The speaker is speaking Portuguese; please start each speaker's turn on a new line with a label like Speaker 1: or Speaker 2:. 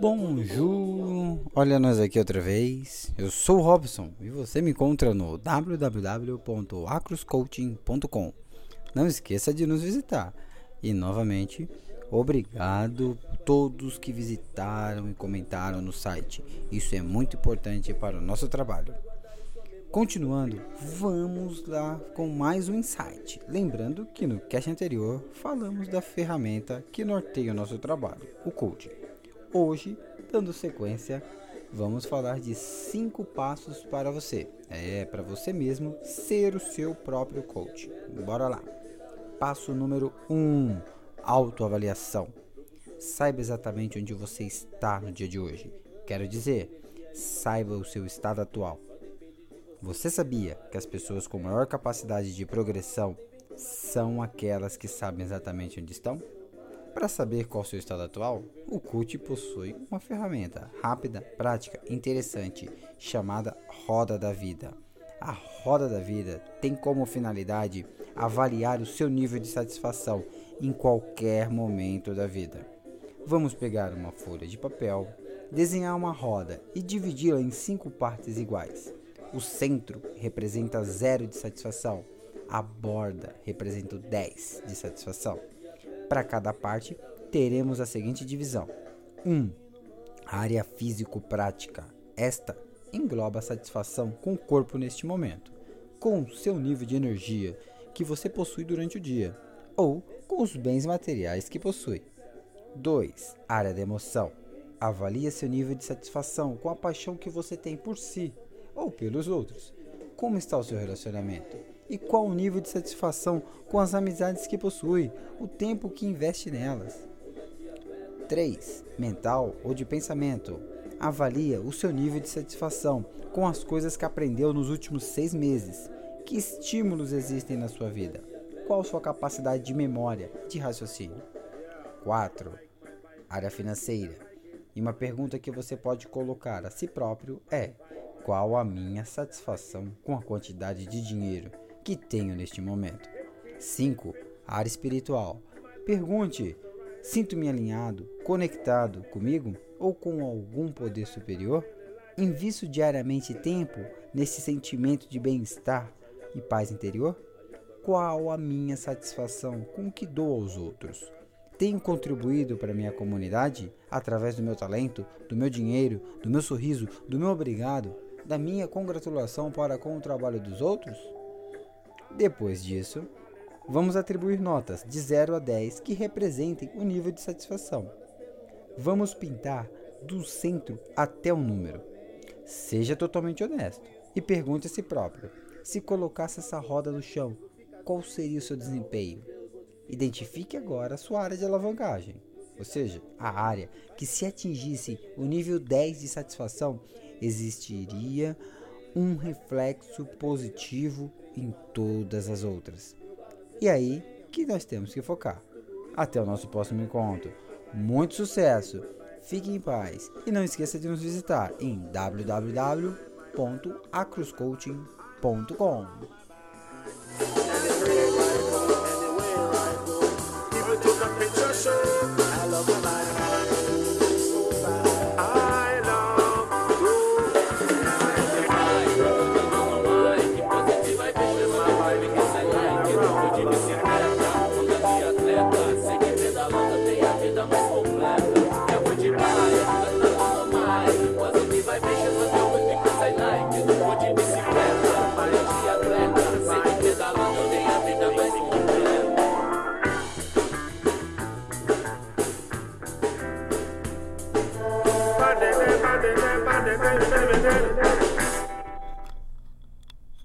Speaker 1: Bonjour! Olha nós aqui outra vez. Eu sou o Robson e você me encontra no www.acroscoaching.com. Não esqueça de nos visitar. E novamente, obrigado a todos que visitaram e comentaram no site. Isso é muito importante para o nosso trabalho. Continuando, vamos lá com mais um insight. Lembrando que no cast anterior falamos da ferramenta que norteia o nosso trabalho, o coaching. Hoje, dando sequência, vamos falar de cinco passos para você. É, para você mesmo ser o seu próprio coach. Bora lá. Passo número 1: um, autoavaliação. Saiba exatamente onde você está no dia de hoje. Quero dizer, saiba o seu estado atual. Você sabia que as pessoas com maior capacidade de progressão são aquelas que sabem exatamente onde estão? Para saber qual o seu estado atual, o CUT possui uma ferramenta rápida, prática, interessante, chamada Roda da Vida. A Roda da Vida tem como finalidade avaliar o seu nível de satisfação em qualquer momento da vida. Vamos pegar uma folha de papel, desenhar uma roda e dividi-la em cinco partes iguais. O centro representa zero de satisfação, a borda representa 10 de satisfação. Para cada parte, teremos a seguinte divisão: 1. Um, área físico-prática. Esta engloba a satisfação com o corpo neste momento, com seu nível de energia que você possui durante o dia, ou com os bens materiais que possui. 2. Área de emoção. Avalie seu nível de satisfação com a paixão que você tem por si ou pelos outros. Como está o seu relacionamento? E qual o nível de satisfação com as amizades que possui, o tempo que investe nelas. 3. Mental ou de pensamento. Avalia o seu nível de satisfação com as coisas que aprendeu nos últimos seis meses. Que estímulos existem na sua vida? Qual sua capacidade de memória, de raciocínio? 4. Área financeira. E uma pergunta que você pode colocar a si próprio é: qual a minha satisfação com a quantidade de dinheiro que tenho neste momento. 5. Área espiritual. Pergunte: sinto-me alinhado, conectado comigo ou com algum poder superior? Invisto diariamente tempo nesse sentimento de bem-estar e paz interior? Qual a minha satisfação com o que dou aos outros? Tenho contribuído para minha comunidade através do meu talento, do meu dinheiro, do meu sorriso, do meu obrigado, da minha congratulação para com o trabalho dos outros? Depois disso, vamos atribuir notas de 0 a 10 que representem o nível de satisfação. Vamos pintar do centro até o número. Seja totalmente honesto e pergunte a si próprio: se colocasse essa roda no chão, qual seria o seu desempenho? Identifique agora a sua área de alavancagem, ou seja, a área que, se atingisse o nível 10 de satisfação, existiria um reflexo positivo em todas as outras. E aí que nós temos que focar. Até o nosso próximo encontro. Muito sucesso, fique em paz e não esqueça de nos visitar em www.acroscoaching.com. baby, baby, baby.